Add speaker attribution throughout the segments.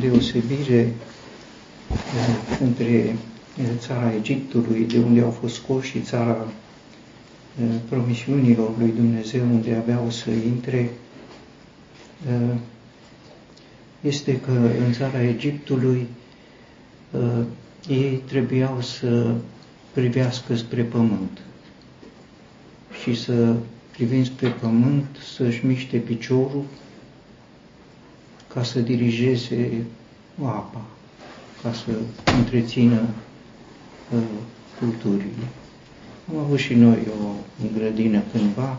Speaker 1: deosebire între țara Egiptului, de unde au fost scoși, și țara promisiunilor lui Dumnezeu, unde aveau să intre, este că în țara Egiptului ei trebuiau să privească spre pământ și să privind spre pământ să-și miște piciorul ca să dirigeze apa, ca să întrețină uh, culturile. Am avut și noi o grădină cândva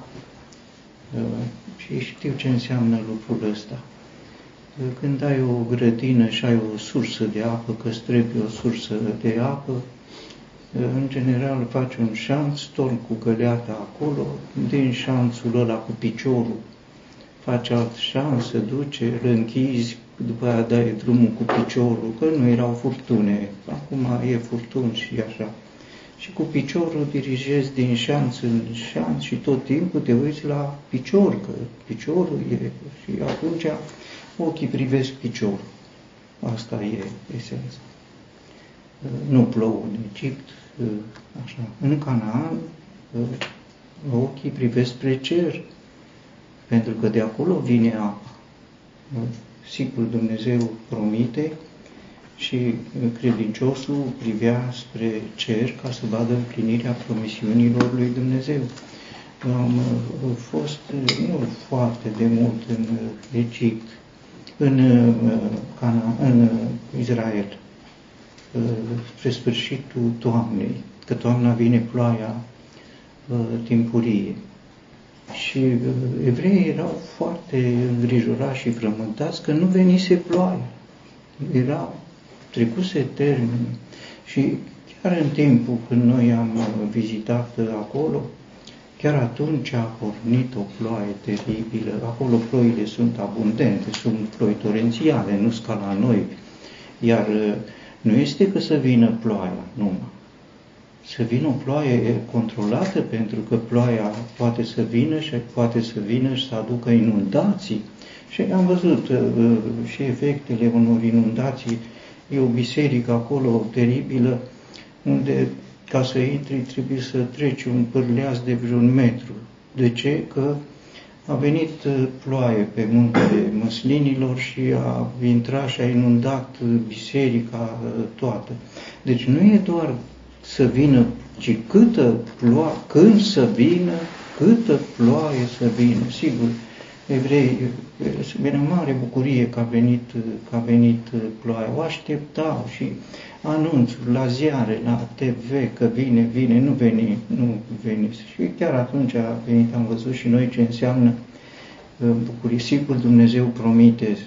Speaker 1: uh, și știu ce înseamnă lucrul ăsta. Uh, când ai o grădină și ai o sursă de apă, că trebuie o sursă de apă, în general faci un șanț, torn cu găleata acolo, din șanțul ăla cu piciorul, faci alt șanț, se duce, îl închizi, după aia dai drumul cu piciorul, că nu erau furtune, acum e furtun și așa. Și cu piciorul dirigezi din șanț în șanț și tot timpul te uiți la picior, că piciorul e, și atunci ochii privesc piciorul. Asta e esența. Nu plouă în Egipt, așa. În Canaan, ochii privesc spre cer, pentru că de acolo vine apa. Sigur, Dumnezeu promite și credinciosul privea spre cer ca să vadă împlinirea promisiunilor lui Dumnezeu. Am fost nu foarte de mult în Egipt, în, Cana, în Israel, spre sfârșitul toamnei, că toamna vine ploaia timpurie. Și evreii erau foarte îngrijorați și frământați că nu venise ploaia. Era trecuse termen. Și chiar în timpul când noi am vizitat acolo, chiar atunci a pornit o ploaie teribilă. Acolo ploile sunt abundente, sunt ploi torențiale, nu ca la noi. Iar nu este că să vină ploaia numai. Să vină o ploaie controlată, pentru că ploaia poate să vină și poate să vină și să aducă inundații. Și am văzut uh, și efectele unor inundații. E o biserică acolo teribilă, unde ca să intri trebuie să treci un pârleaz de vreun metru. De ce? Că a venit uh, ploaie pe muntele măslinilor și a intrat și a inundat uh, biserica uh, toată. Deci nu e doar să vină, ci câtă ploaie, când să vină, câtă ploaie să vină. Sigur, evrei, era mare bucurie că a venit, că a venit ploaia. O așteptau și anunțuri la ziare, la TV, că vine, vine, nu veni, nu veni. Și chiar atunci a venit, am văzut și noi ce înseamnă uh, bucurie. Sigur, Dumnezeu promite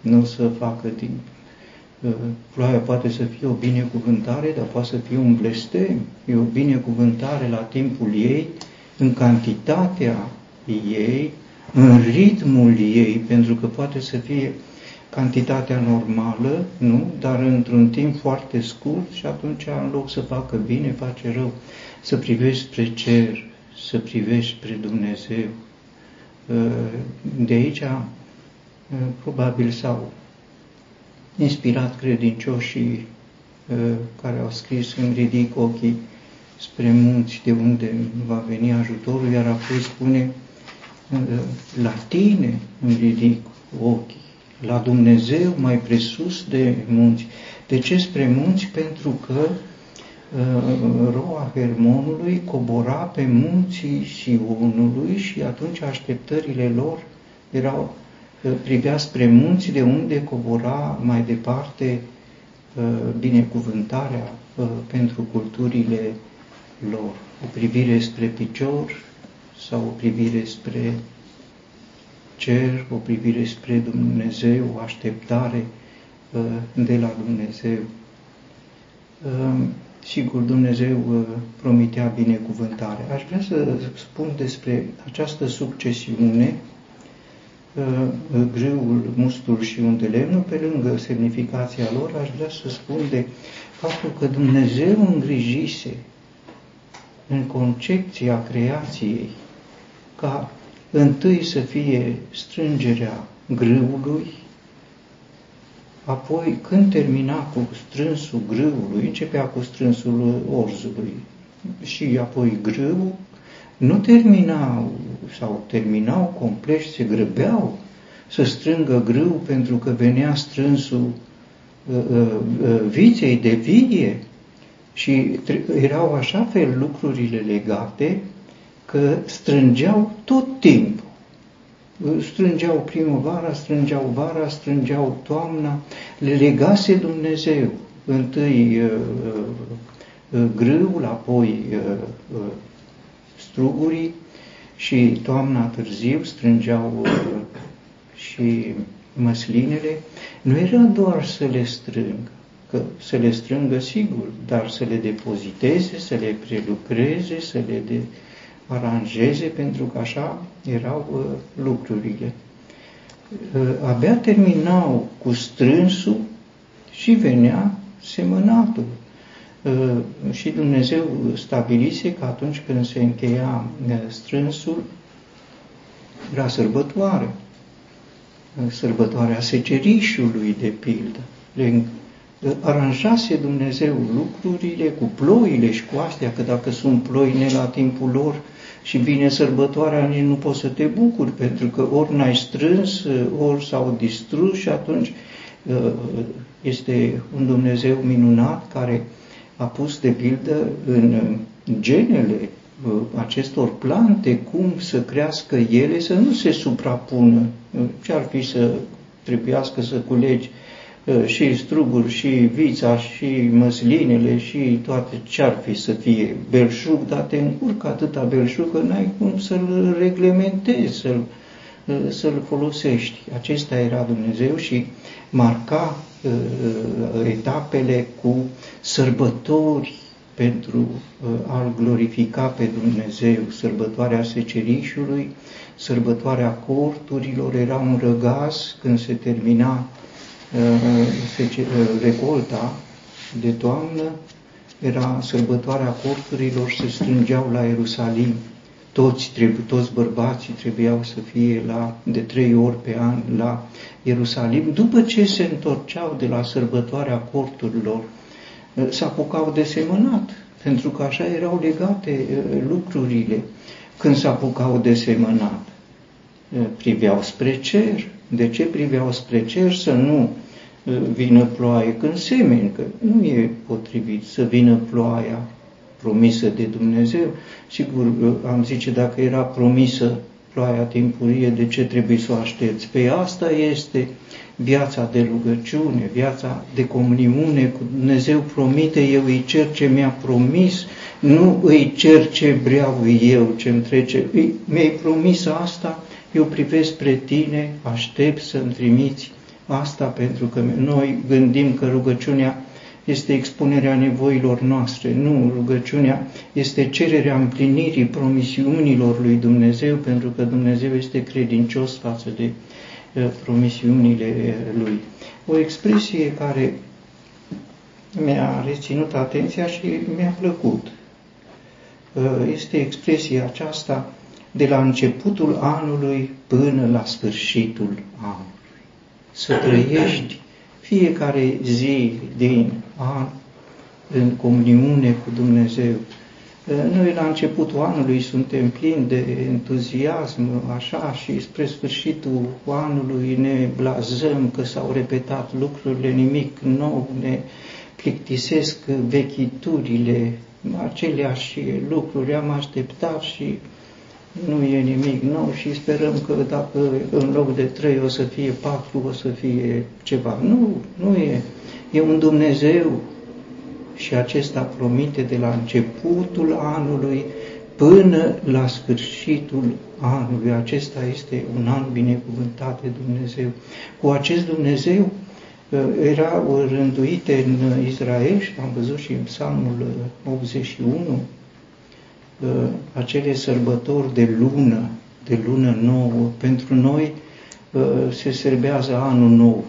Speaker 1: nu să facă timp. Uh, ploaia poate să fie o binecuvântare, dar poate să fie un blestem. E o binecuvântare la timpul ei, în cantitatea ei, în ritmul ei, pentru că poate să fie cantitatea normală, nu? dar într-un timp foarte scurt și atunci în loc să facă bine, face rău. Să privești spre cer, să privești spre Dumnezeu. De aici probabil s-au inspirat credincioșii care au scris îmi ridic ochii spre munți de unde va veni ajutorul, iar apoi spune la tine îmi ridic ochii la Dumnezeu mai presus de munți. De ce spre munți? Pentru că uh, roa Hermonului cobora pe munții Sionului și atunci așteptările lor erau uh, privea spre munți de unde cobora mai departe uh, binecuvântarea uh, pentru culturile lor. O privire spre picior sau o privire spre cer, o privire spre Dumnezeu, o așteptare uh, de la Dumnezeu. Uh, sigur, Dumnezeu uh, promitea binecuvântare. Aș vrea să spun despre această succesiune, grâul, mustul și undelemnul, pe lângă semnificația lor, aș vrea să spun de faptul că Dumnezeu îngrijise în concepția creației ca întâi să fie strângerea grâului, apoi când termina cu strânsul grâului, începea cu strânsul orzului și apoi grâul, nu terminau sau terminau complet, se grăbeau să strângă grâu pentru că venea strânsul uh, uh, uh, viței de vie și erau așa fel lucrurile legate că strângeau tot timpul. Strângeau primăvara, strângeau vara, strângeau toamna, le legase Dumnezeu. Întâi grâul, apoi strugurii și toamna târziu strângeau și măslinele. Nu era doar să le strângă, că să le strângă sigur, dar să le depoziteze, să le prelucreze, să le de aranjeze, pentru că așa erau uh, lucrurile. Uh, abia terminau cu strânsul și venea semănatul. Uh, și Dumnezeu stabilise că atunci când se încheia uh, strânsul, era sărbătoare. Uh, sărbătoarea secerișului, de pildă. Le aranjase Dumnezeu lucrurile cu ploile și cu astea, că dacă sunt ploi ne la timpul lor și vine sărbătoarea, nici nu poți să te bucuri, pentru că ori n-ai strâns, ori s-au distrus și atunci este un Dumnezeu minunat care a pus de pildă în genele acestor plante cum să crească ele, să nu se suprapună. Ce ar fi să trebuiască să culegi ă, și struguri, și vița, și măslinele, și toate ce ar fi să fie belșug, dar te încurcă atâta belșug că n-ai cum să-l reglementezi, să-l, ă, să-l folosești. Acesta era Dumnezeu și marca uh, etapele cu sărbători pentru uh, a-L glorifica pe Dumnezeu, sărbătoarea secerișului, sărbătoarea corturilor, era un răgaz când se termina uh, recolta de toamnă, era sărbătoarea corturilor, se strângeau la Ierusalim toți, trebuie, toți bărbații trebuiau să fie la, de trei ori pe an la Ierusalim, după ce se întorceau de la sărbătoarea corturilor, eh, s apucau de semănat, pentru că așa erau legate eh, lucrurile. Când s apucau de semănat, eh, priveau spre cer. De ce priveau spre cer? Să nu vină ploaie când semeni, că nu e potrivit să vină ploaia promisă de Dumnezeu. Sigur, am zice, dacă era promisă ploaia timpurie, de ce trebuie să o aștepți? Pe asta este viața de rugăciune, viața de comuniune cu Dumnezeu promite, eu îi cer ce mi-a promis, nu îi cer ce vreau eu, ce îmi trece. Mi-ai promis asta, eu privesc spre tine, aștept să-mi trimiți asta, pentru că noi gândim că rugăciunea este expunerea nevoilor noastre, nu rugăciunea este cererea împlinirii promisiunilor lui Dumnezeu, pentru că Dumnezeu este credincios față de uh, promisiunile lui. O expresie care mi-a reținut atenția și mi-a plăcut. Uh, este expresia aceasta de la începutul anului până la sfârșitul anului. Să trăiești fiecare zi din an în comuniune cu Dumnezeu. Noi la începutul anului suntem plini de entuziasm, așa, și spre sfârșitul anului ne blazăm că s-au repetat lucrurile, nimic nou, ne plictisesc vechiturile, aceleași lucruri am așteptat și nu e nimic nou și sperăm că dacă în loc de trei o să fie patru, o să fie ceva. Nu, nu e. E un Dumnezeu și acesta promite de la începutul anului până la sfârșitul anului. Acesta este un an binecuvântat de Dumnezeu. Cu acest Dumnezeu uh, erau rânduite în Israel și am văzut și în Psalmul 81, Uh, acele sărbători de lună, de lună nouă, pentru noi uh, se serbează anul nou.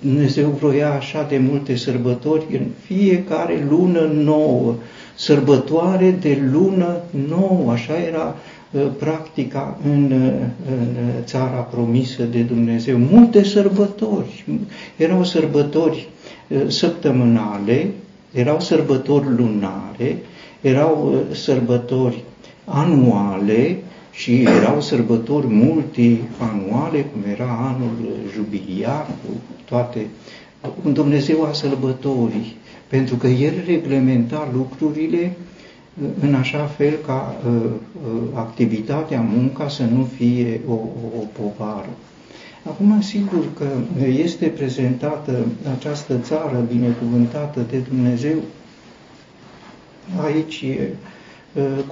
Speaker 1: Dumnezeu vroia așa de multe sărbători în fiecare lună nouă sărbătoare de lună nouă, așa era uh, practica în, uh, în țara promisă de Dumnezeu. Multe sărbători, erau sărbători uh, săptămânale, erau sărbători lunare, erau sărbători anuale și erau sărbători multianuale, cum era anul jubiliar, cu toate, un Dumnezeu a sărbătorii, pentru că El reglementa lucrurile în așa fel ca uh, uh, activitatea, munca să nu fie o, o, o povară. Acum, sigur că este prezentată această țară binecuvântată de Dumnezeu, aici e uh,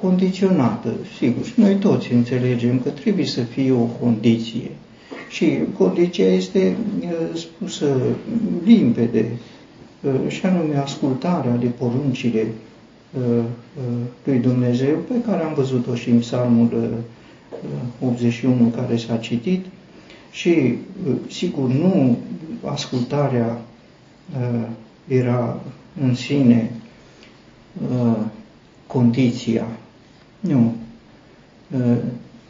Speaker 1: condiționată, sigur, și noi toți înțelegem că trebuie să fie o condiție. Și condiția este uh, spusă limpede, uh, și anume ascultarea de poruncile lui Dumnezeu, pe care am văzut-o și în Psalmul 81 care s-a citit, și, sigur, nu ascultarea era în sine condiția, nu,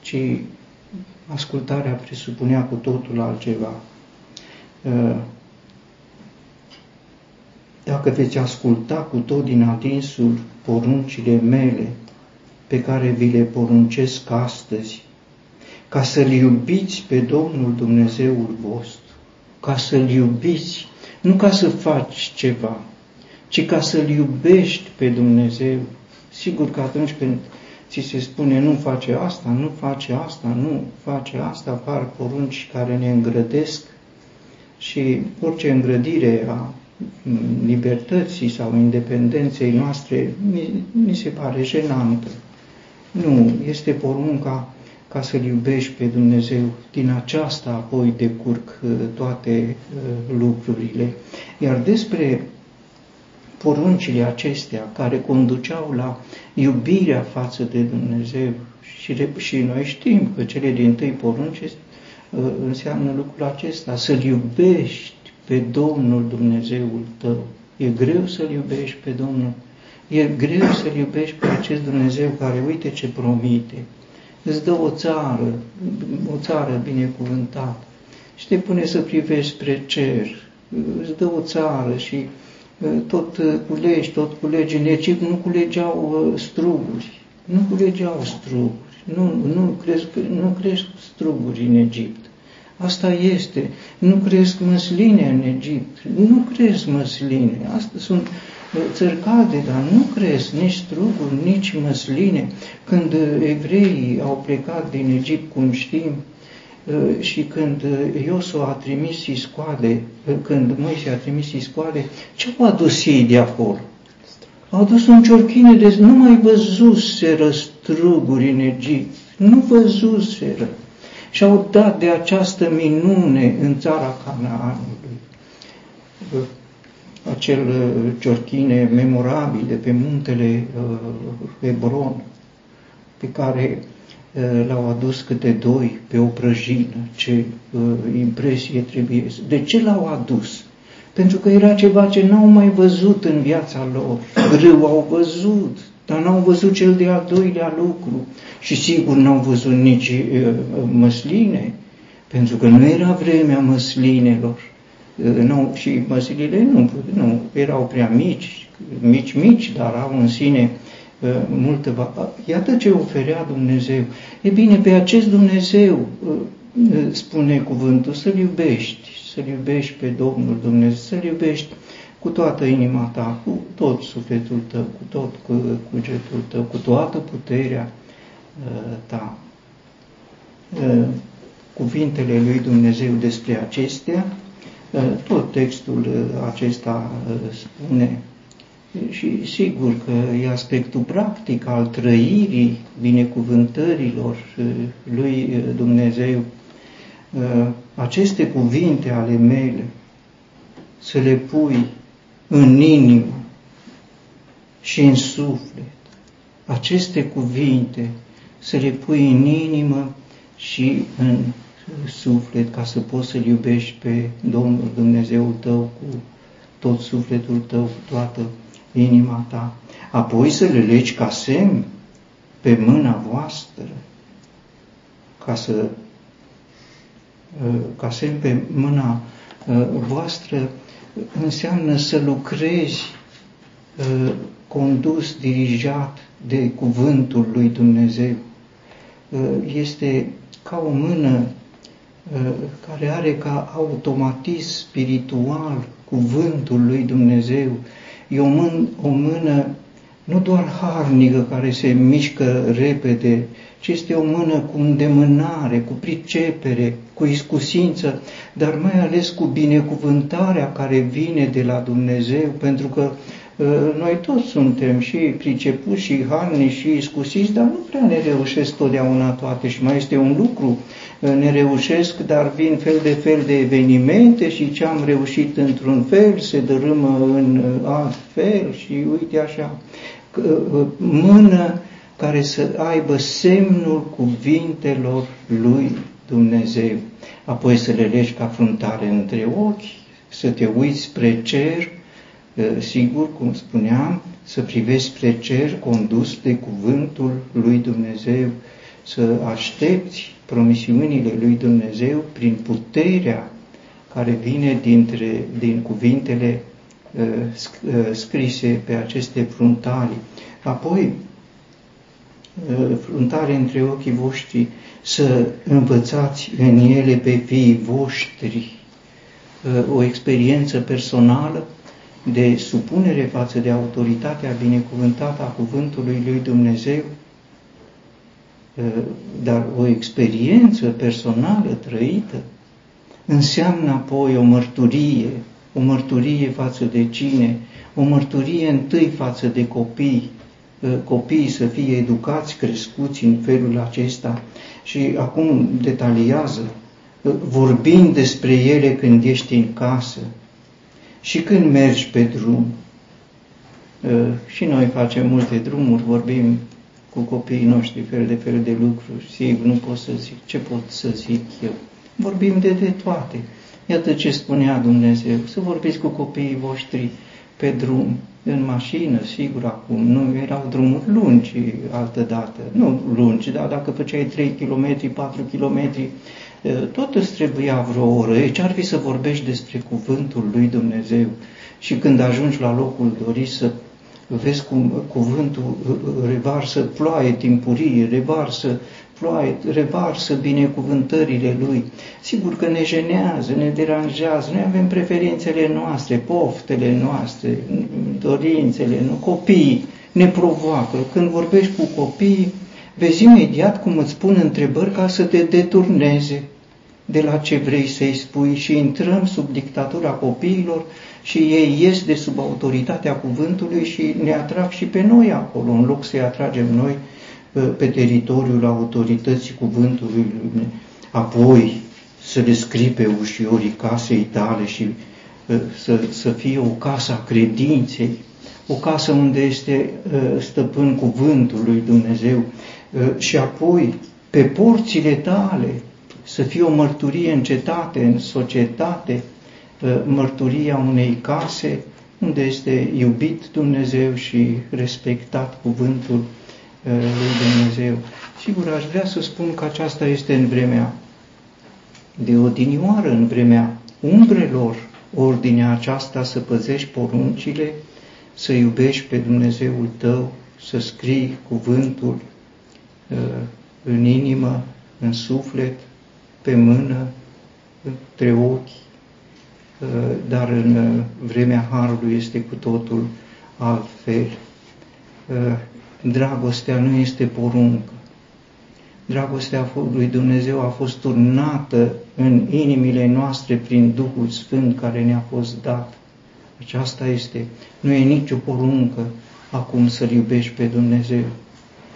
Speaker 1: ci ascultarea presupunea cu totul altceva. Dacă veți asculta cu tot din atinsul poruncile mele, pe care vi le poruncesc astăzi, ca să-L iubiți pe Domnul Dumnezeul vostru, ca să-L iubiți, nu ca să faci ceva, ci ca să-L iubești pe Dumnezeu. Sigur că atunci când ți se spune nu face asta, nu face asta, nu face asta, apar porunci care ne îngrădesc și orice îngrădire a libertății sau independenței noastre mi, mi se pare jenantă. Nu, este porunca ca să-L iubești pe Dumnezeu. Din aceasta apoi decurg uh, toate uh, lucrurile. Iar despre poruncile acestea care conduceau la iubirea față de Dumnezeu. Și, și noi știm că cele din tâi porunci uh, înseamnă lucrul acesta, să-L iubești pe Domnul Dumnezeul tău. E greu să-L iubești pe Domnul, e greu să-L iubești pe acest Dumnezeu care uite ce promite, îți dă o țară, o țară binecuvântată. Și te pune să privești spre cer, îți dă o țară și tot culegi, tot culegi. În Egipt nu culegeau struguri, nu culegeau struguri, nu, nu, cresc, nu cresc struguri în Egipt. Asta este. Nu cresc măsline în Egipt. Nu cresc măsline. Asta sunt țărcade, dar nu cresc nici struguri, nici măsline. Când evreii au plecat din Egipt, cum știm, și când Iosu a trimis iscoade, când Moise a trimis iscoade, ce au adus ei de acolo? Au adus un ciorchine de... Nu mai văzuseră struguri în Egipt. Nu văzuseră. Și au dat de această minune în țara Canaanului acel uh, ciorchine memorabil de pe muntele uh, Hebron, pe care uh, l-au adus câte doi pe o prăjină, ce impresie trebuie. De ce l-au adus? Pentru că era ceva ce n-au mai văzut în viața lor. Grâu au văzut, dar n-au văzut cel de-al doilea lucru. Și sigur n-au văzut nici măsline, pentru că nu era vremea măslinelor nu, și măsilile nu, nu erau prea mici, mici, mici, dar au în sine uh, multă... Iată ce oferea Dumnezeu. E bine, pe acest Dumnezeu uh, uh, spune cuvântul, să-L iubești, să-L iubești pe Domnul Dumnezeu, să-L iubești cu toată inima ta, cu tot sufletul tău, cu tot cu cugetul tău, cu toată puterea ta. Cuvintele lui Dumnezeu despre acestea Eh, tot textul eh, acesta eh, spune și sigur că e aspectul practic al trăirii binecuvântărilor lui Dumnezeu. Aceste cuvinte ale mele să le pui în inimă și în suflet. Aceste cuvinte să le pui în inimă și în suflet ca să poți să-L iubești pe Domnul Dumnezeul tău cu tot sufletul tău, cu toată inima ta, apoi să le legi ca semn pe mâna voastră, ca să ca semn pe mâna voastră înseamnă să lucrezi condus, dirijat de cuvântul lui Dumnezeu. Este ca o mână care are ca automatism spiritual cuvântul lui Dumnezeu. E o mână, o mână nu doar harnică care se mișcă repede, ci este o mână cu îndemânare, cu pricepere, cu iscusință, dar mai ales cu binecuvântarea care vine de la Dumnezeu, pentru că uh, noi toți suntem și pricepuți și harni și iscusiți, dar nu prea ne reușesc totdeauna toate și mai este un lucru, uh, ne reușesc, dar vin fel de fel de evenimente și ce am reușit într-un fel se dărâmă în uh, alt fel și uite așa, mână care să aibă semnul cuvintelor lui Dumnezeu. Apoi să le legi ca fruntare între ochi, să te uiți spre cer, sigur, cum spuneam, să privești spre cer condus de cuvântul lui Dumnezeu, să aștepți promisiunile lui Dumnezeu prin puterea care vine dintre, din cuvintele scrise pe aceste fruntali. Apoi, fruntare între ochii voștri, să învățați în ele pe fiii voștri o experiență personală de supunere față de autoritatea binecuvântată a Cuvântului lui Dumnezeu, dar o experiență personală trăită înseamnă apoi o mărturie, o mărturie față de cine? O mărturie întâi față de copii, copiii să fie educați, crescuți în felul acesta și acum detaliază, vorbind despre ele când ești în casă și când mergi pe drum. Și noi facem multe drumuri, vorbim cu copiii noștri fel de fel de lucruri. Sigur, nu pot să zic. Ce pot să zic eu? Vorbim de, de toate. Iată ce spunea Dumnezeu, să vorbiți cu copiii voștri pe drum, în mașină, sigur, acum, nu erau drumuri lungi altă dată, nu lungi, dar dacă făceai 3 km, 4 km, tot îți trebuia vreo oră. E ce ar fi să vorbești despre cuvântul lui Dumnezeu și când ajungi la locul dorit să vezi cum cuvântul revarsă ploaie timpurie, revarsă ploaie, revarsă binecuvântările Lui. Sigur că ne jenează, ne deranjează, noi avem preferințele noastre, poftele noastre, dorințele, nu? copiii ne provoacă. Când vorbești cu copiii, vezi imediat cum îți pun întrebări ca să te deturneze de la ce vrei să-i spui și intrăm sub dictatura copiilor și ei ies de sub autoritatea cuvântului și ne atrag și pe noi acolo, în loc să-i atragem noi pe teritoriul autorității cuvântului lui. Apoi să le scrii pe ușiorii casei tale și să, să fie o casă a credinței, o casă unde este stăpân cuvântul lui Dumnezeu și apoi pe porțile tale să fie o mărturie în cetate, în societate, mărturia unei case unde este iubit Dumnezeu și respectat cuvântul lui Dumnezeu. Sigur, aș vrea să spun că aceasta este în vremea de odinioară, în vremea umbrelor, ordinea aceasta să păzești poruncile, să iubești pe Dumnezeul tău, să scrii cuvântul în inimă, în suflet, pe mână, între ochi, dar în vremea Harului este cu totul altfel dragostea nu este poruncă. Dragostea lui Dumnezeu a fost turnată în inimile noastre prin Duhul Sfânt care ne-a fost dat. Aceasta este, nu e nicio poruncă acum să-L iubești pe Dumnezeu.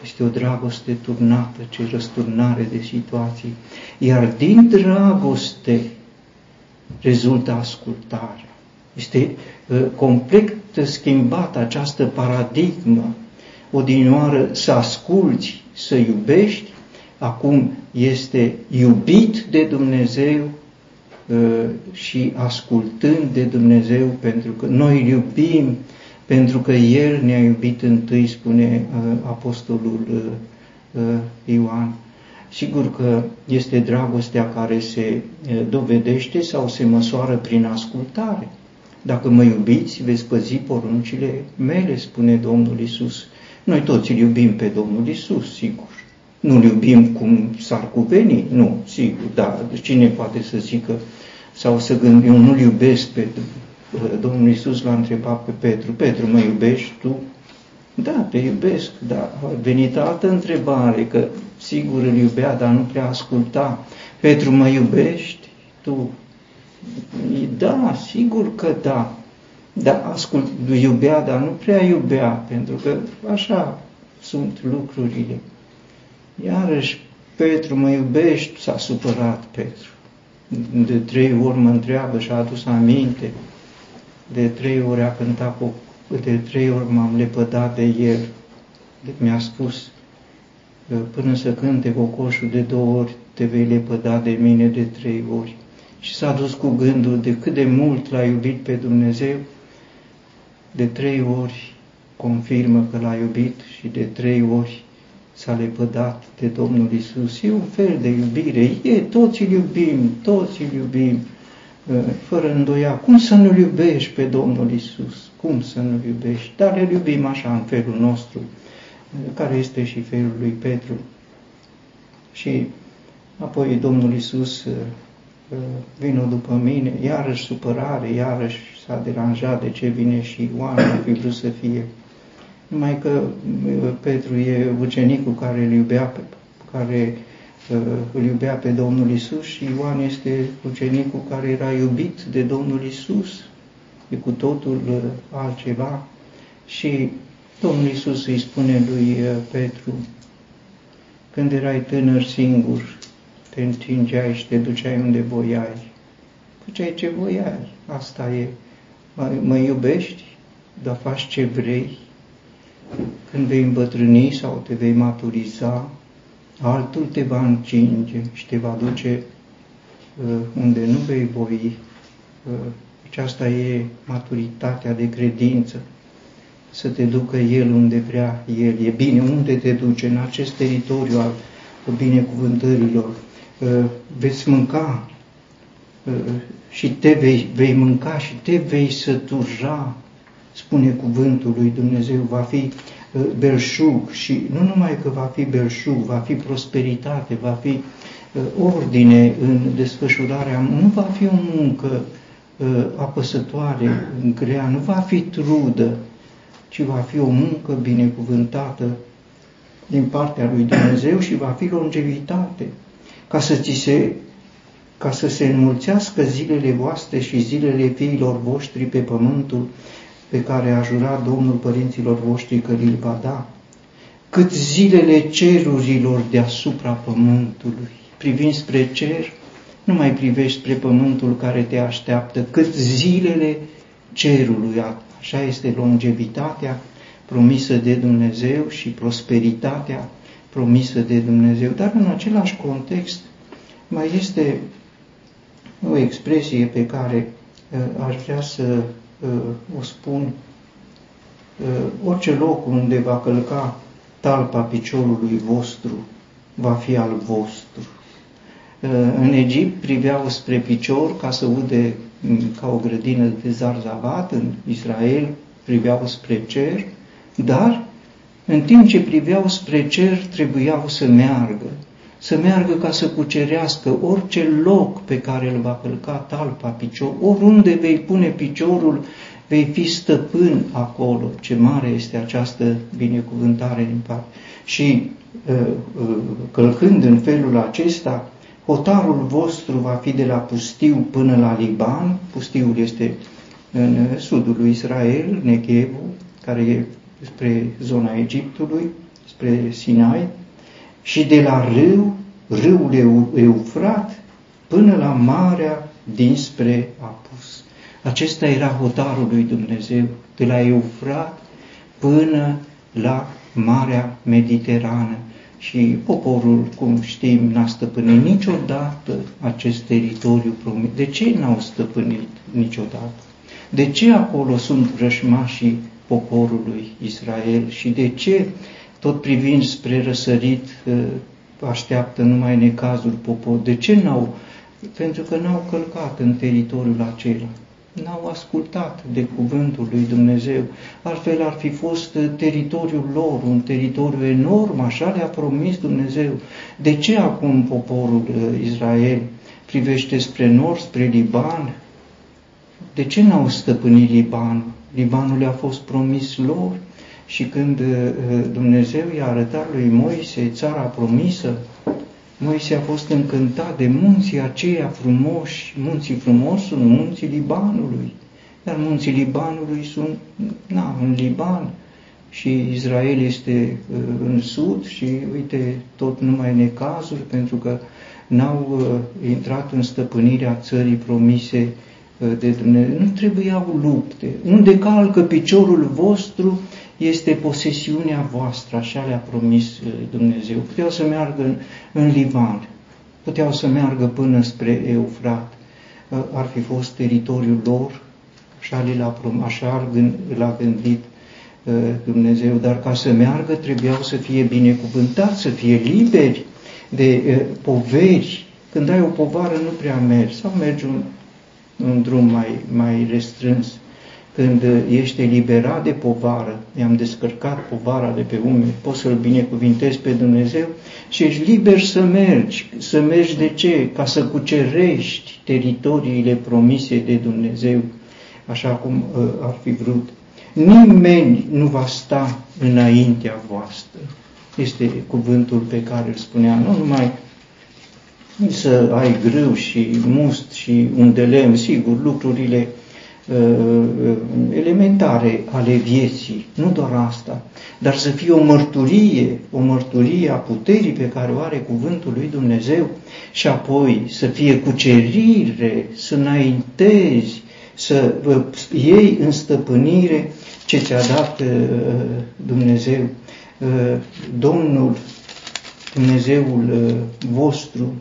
Speaker 1: Este o dragoste turnată, ce răsturnare de situații. Iar din dragoste rezultă ascultarea. Este uh, complet schimbată această paradigmă odinioară să asculți, să iubești, acum este iubit de Dumnezeu uh, și ascultând de Dumnezeu, pentru că noi iubim pentru că El ne-a iubit întâi, spune uh, Apostolul uh, uh, Ioan. Sigur că este dragostea care se uh, dovedește sau se măsoară prin ascultare. Dacă mă iubiți, veți păzi poruncile mele, spune Domnul Isus. Noi toți îl iubim pe Domnul Isus, sigur. Nu-l iubim cum s-ar cuveni? Nu, sigur, da. Cine poate să zică sau să gândim, eu nu-l iubesc pe Domnul Isus l-a întrebat pe Petru, Petru, mă iubești tu? Da, te iubesc, dar a venit altă întrebare, că sigur îl iubea, dar nu prea asculta. Petru, mă iubești tu? Da, sigur că da. Da, ascult, iubea, dar nu prea iubea, pentru că așa sunt lucrurile. Iarăși, Petru, mă iubești? S-a supărat Petru. De trei ori mă întreabă și a adus aminte. De trei ori a cântat, de trei ori m-am lepădat de el. Mi-a spus, până să cânte cocoșul de două ori, te vei lepăda de mine de trei ori. Și s-a dus cu gândul de cât de mult l-a iubit pe Dumnezeu, de trei ori confirmă că l-a iubit și de trei ori s-a lepădat de Domnul Isus. E un fel de iubire. E, toți îl iubim, toți îl iubim, ă, fără îndoia. Cum să nu-L iubești pe Domnul Isus? Cum să nu-L iubești? Dar îl iubim așa în felul nostru, care este și felul lui Petru. Și apoi Domnul Isus ă, ă, vină după mine, iarăși supărare, iarăși s-a deranjat de ce vine și Ioan, ar fi vrut să fie numai că uh, Petru e ucenicul care îl iubea pe, care uh, îl iubea pe Domnul Isus și Ioan este ucenicul care era iubit de Domnul Isus. E cu totul uh, altceva. Și Domnul Isus îi spune lui Petru, când erai tânăr singur, te întingeai și te duceai unde voiai. Făceai ce voiai, asta e. Mă, mă iubești, dar faci ce vrei, când vei îmbătrâni sau te vei maturiza, altul te va încinge și te va duce uh, unde nu vei voi. Uh, aceasta e maturitatea de credință, să te ducă El unde vrea El. E bine, unde te duce? În acest teritoriu al binecuvântărilor. Uh, veți mânca uh, și te vei, vei mânca și te vei sătura spune cuvântul lui Dumnezeu, va fi uh, belșug și nu numai că va fi belșug, va fi prosperitate, va fi uh, ordine în desfășurarea, nu va fi o muncă uh, apăsătoare, grea, nu va fi trudă, ci va fi o muncă binecuvântată din partea lui Dumnezeu și va fi longevitate, ca să ți se ca să se înmulțească zilele voastre și zilele fiilor voștri pe pământul pe care a jurat Domnul părinților voștri că îl va da, cât zilele cerurilor deasupra pământului. Privind spre cer, nu mai privești spre pământul care te așteaptă, cât zilele cerului. Așa este longevitatea promisă de Dumnezeu și prosperitatea promisă de Dumnezeu. Dar în același context mai este o expresie pe care uh, aș vrea să o spun, orice loc unde va călca talpa piciorului vostru va fi al vostru. În Egipt priveau spre picior ca să ude ca o grădină de zarzavat, în Israel priveau spre cer, dar în timp ce priveau spre cer trebuiau să meargă, să meargă ca să cucerească orice loc pe care îl va călca talpa picior, oriunde vei pune piciorul, vei fi stăpân acolo. Ce mare este această binecuvântare din parte. Și uh, uh, călcând în felul acesta, hotarul vostru va fi de la pustiu până la Liban. Pustiul este în sudul lui Israel, Negevu, care e spre zona Egiptului, spre Sinai, și de la râu, râul Eufrat, până la marea dinspre Apus. Acesta era hotarul lui Dumnezeu, de la Eufrat până la Marea Mediterană. Și poporul, cum știm, n-a stăpânit niciodată acest teritoriu promis. De ce n-au stăpânit niciodată? De ce acolo sunt vrășmașii poporului Israel și de ce tot privind spre răsărit așteaptă numai necazuri popor. De ce n-au? Pentru că n-au călcat în teritoriul acela. N-au ascultat de cuvântul lui Dumnezeu. Altfel ar fi fost teritoriul lor, un teritoriu enorm, așa le-a promis Dumnezeu. De ce acum poporul uh, Israel privește spre nord, spre Liban? De ce n-au stăpânit Libanul? Libanul le-a fost promis lor și când uh, Dumnezeu i-a arătat lui Moise țara promisă, Moise a fost încântat de munții aceia frumoși. Munții frumoși sunt munții Libanului, iar munții Libanului sunt na, în Liban și Israel este uh, în sud și uite tot numai necazuri pentru că n-au uh, intrat în stăpânirea țării promise uh, de Dumnezeu. Nu trebuiau lupte. Unde calcă piciorul vostru, este posesiunea voastră, așa le-a promis uh, Dumnezeu. Puteau să meargă în, în Liban, puteau să meargă până spre Eufrat, uh, ar fi fost teritoriul lor, așa l-a, așa l-a gândit uh, Dumnezeu, dar ca să meargă trebuiau să fie binecuvântați, să fie liberi de poveri. Când ai o povară nu prea mergi sau mergi un, un drum mai, mai restrâns când ești eliberat de povară, i-am descărcat povara de pe umeri, poți să-L binecuvintezi pe Dumnezeu și ești liber să mergi. Să mergi de ce? Ca să cucerești teritoriile promise de Dumnezeu, așa cum uh, ar fi vrut. Nimeni nu va sta înaintea voastră. Este cuvântul pe care îl spunea, nu numai să ai grâu și must și un de lemn, sigur, lucrurile Uh, elementare ale vieții, nu doar asta, dar să fie o mărturie, o mărturie a puterii pe care o are cuvântul lui Dumnezeu și apoi să fie cucerire, să înaintezi, să iei în stăpânire ce ți-a dat uh, Dumnezeu. Uh, Domnul, Dumnezeul vostru,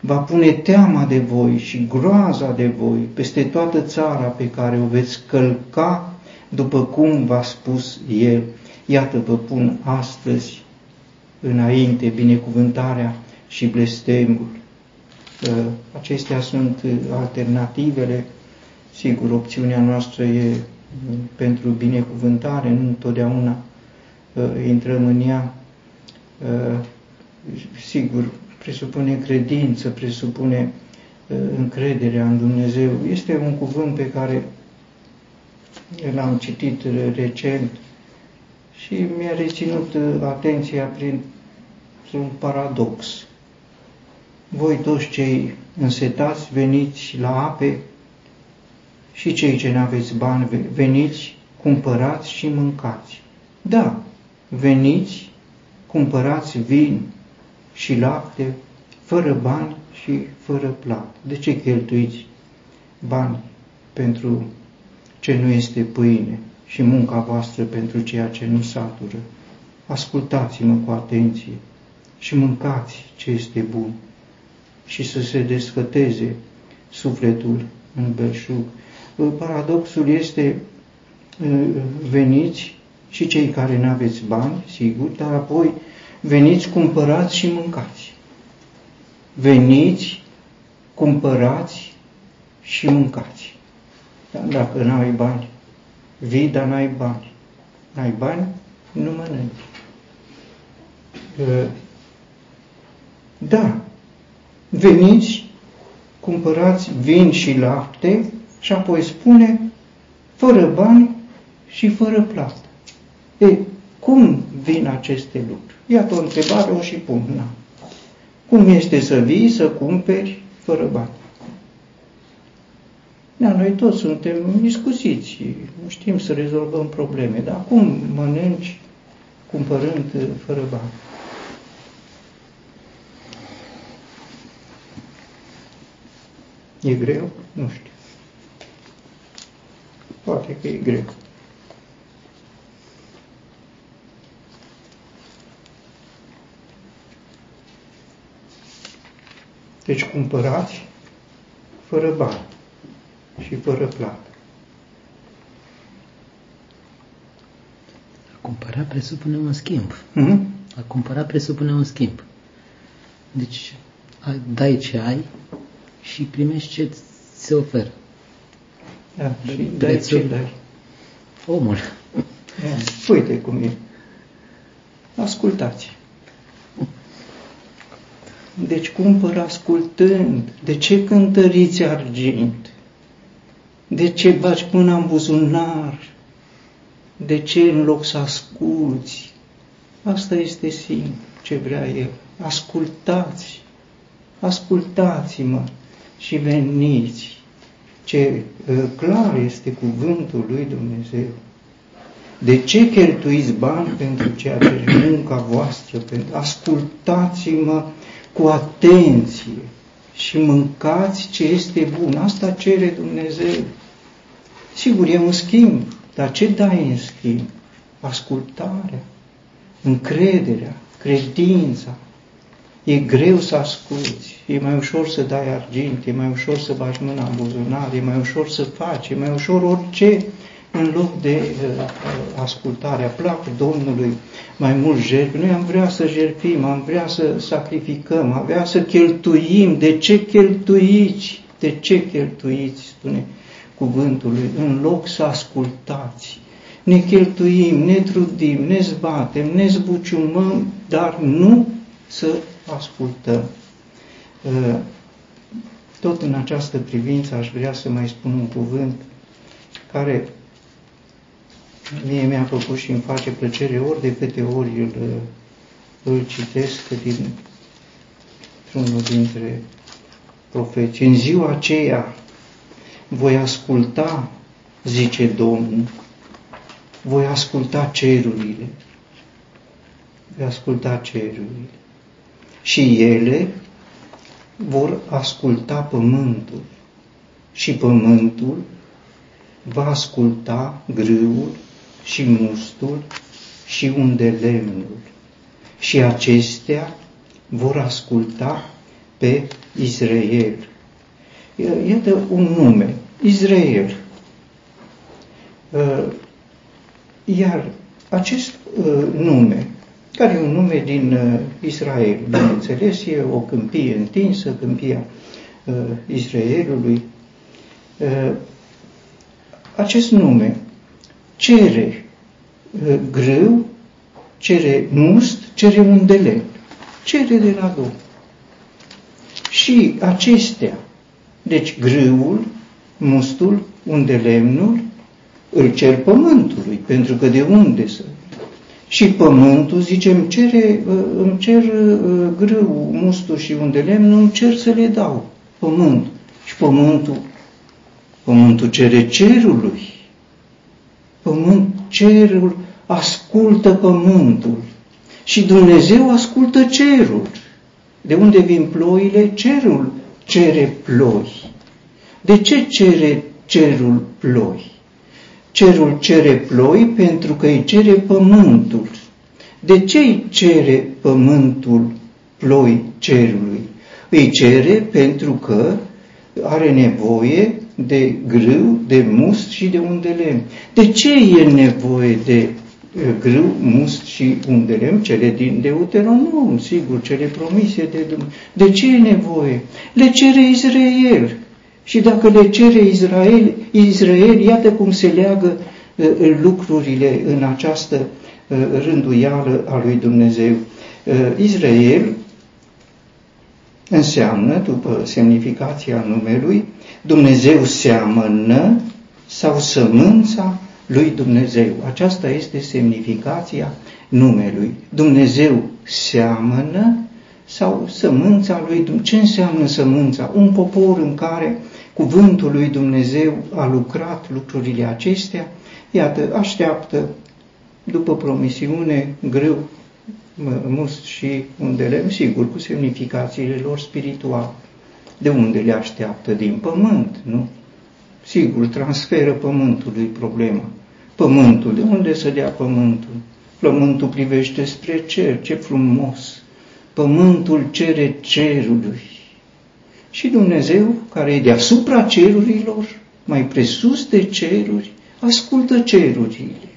Speaker 1: va pune teama de voi și groaza de voi peste toată țara pe care o veți călca după cum v-a spus El. Iată vă pun astăzi înainte binecuvântarea și blestemul. Acestea sunt alternativele. Sigur, opțiunea noastră e pentru binecuvântare, nu întotdeauna intrăm în ea. Sigur, presupune credință, presupune uh, încrederea în Dumnezeu. Este un cuvânt pe care l-am citit recent și mi-a reținut uh, atenția prin un paradox. Voi toți cei însetați veniți la ape și cei ce nu aveți bani veniți, cumpărați și mâncați. Da, veniți, cumpărați vin, și lapte, fără bani și fără plată. De ce cheltuiți bani pentru ce nu este pâine și munca voastră pentru ceea ce nu satură? Ascultați-mă cu atenție și mâncați ce este bun și să se desfăteze sufletul în belșug. Paradoxul este veniți și cei care nu aveți bani, sigur, dar apoi veniți, cumpărați și mâncați. Veniți, cumpărați și mâncați. Dar dacă nu ai bani, vii, dar n-ai bani. N-ai bani, nu mănânci. Da, veniți, cumpărați vin și lapte și apoi spune fără bani și fără plată. E, cum vin aceste lucruri? Iată o întrebare, o și pun. Na. Cum este să vii, să cumperi fără bani? Da, noi toți suntem discuțiți, nu știm să rezolvăm probleme, dar cum mănânci cumpărând fără bani? E greu? Nu știu. Poate că e greu. Deci cumpărați fără bani și fără plată.
Speaker 2: cumpăra presupune un schimb.
Speaker 1: Hmm?
Speaker 2: A cumpăra presupune un schimb. Deci ai- dai ce ai și primești ce ți se oferă.
Speaker 1: Da, și dai
Speaker 2: Prețul.
Speaker 1: ce dai.
Speaker 2: Omul.
Speaker 1: Da. Uite cum e. Ascultați. Deci cumpăr ascultând. De ce cântăriți argint? De ce bagi mâna în buzunar? De ce în loc să asculți? Asta este simplu ce vrea El. Ascultați. Ascultați-mă și veniți. Ce uh, clar este cuvântul lui Dumnezeu. De ce cheltuiți bani pentru ceea ce e munca voastră? Pentru... Ascultați-mă cu atenție și mâncați ce este bun. Asta cere Dumnezeu. Sigur, e un schimb, dar ce dai în schimb? Ascultarea, încrederea, credința. E greu să asculți, e mai ușor să dai argint, e mai ușor să bagi mâna în buzunar, e mai ușor să faci, e mai ușor orice în loc de uh, ascultarea. Plac Domnului mai mult jertfe. Noi am vrea să jertfim, am vrea să sacrificăm, am vrea să cheltuim. De ce cheltuiți? De ce cheltuiți? Spune cuvântul lui, în loc să ascultați. Ne cheltuim, ne trudim, ne zbatem, ne zbuciumăm, dar nu să ascultăm. Uh, Tot în această privință aș vrea să mai spun un cuvânt care mie mi-a făcut și îmi face plăcere ori de câte ori îl, îl citesc din unul dintre profeți. În ziua aceea voi asculta, zice Domnul, voi asculta cerurile, voi asculta cerurile. Și ele vor asculta pământul. Și pământul va asculta grâul și mustul și unde lemnul. Și acestea vor asculta pe Israel. Iată un nume, Israel. Iar acest nume, care e un nume din Israel, bineînțeles, e o câmpie întinsă, câmpia Israelului, acest nume cere uh, grâu, cere must, cere un de lemn. Cere de la Domnul. Și acestea, deci grâul, mustul, unde lemnul, îl cer pământului, pentru că de unde să? Și pământul, zice, îmi, cere, uh, îmi cer uh, grâul, mustul și unde lemnul, îmi cer să le dau pământ. Și pământul, pământul cere cerului pământ, cerul ascultă pământul și Dumnezeu ascultă cerul. De unde vin ploile? Cerul cere ploi. De ce cere cerul ploi? Cerul cere ploi pentru că îi cere pământul. De ce îi cere pământul ploi cerului? Îi cere pentru că are nevoie de grâu, de must și de un de lemn. De ce e nevoie de grâu, must și un de lemn? Cele din Deuteronom, sigur, cele promise de Dumnezeu. De ce e nevoie? Le cere Israel. Și dacă le cere Israel, Israel, iată cum se leagă lucrurile în această rânduială a lui Dumnezeu. Israel înseamnă, după semnificația numelui, Dumnezeu seamănă sau sămânța lui Dumnezeu. Aceasta este semnificația numelui. Dumnezeu seamănă sau sămânța lui Dumnezeu. Ce înseamnă sămânța? Un popor în care cuvântul lui Dumnezeu a lucrat lucrurile acestea, iată, așteaptă după promisiune greu, must și un de lemn, sigur, cu semnificațiile lor spirituale. De unde le așteaptă? Din pământ, nu? Sigur, transferă pământului problema. Pământul, de unde să dea pământul? Pământul privește spre cer, ce frumos! Pământul cere cerului. Și Dumnezeu, care e deasupra cerurilor, mai presus de ceruri, ascultă cerurile.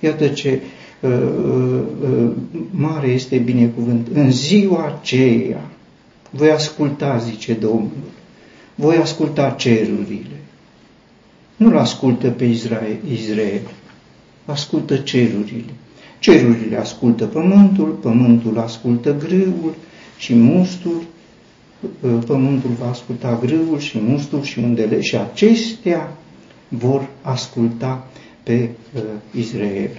Speaker 1: Iată ce uh, uh, mare este binecuvânt. În ziua aceea voi asculta, zice Domnul, voi asculta cerurile. Nu-l ascultă pe Israel, Israel, ascultă cerurile. Cerurile ascultă pământul, pământul ascultă grâul și mustul, pământul va asculta grâul și mustul și undele și acestea vor asculta pe uh, Israel.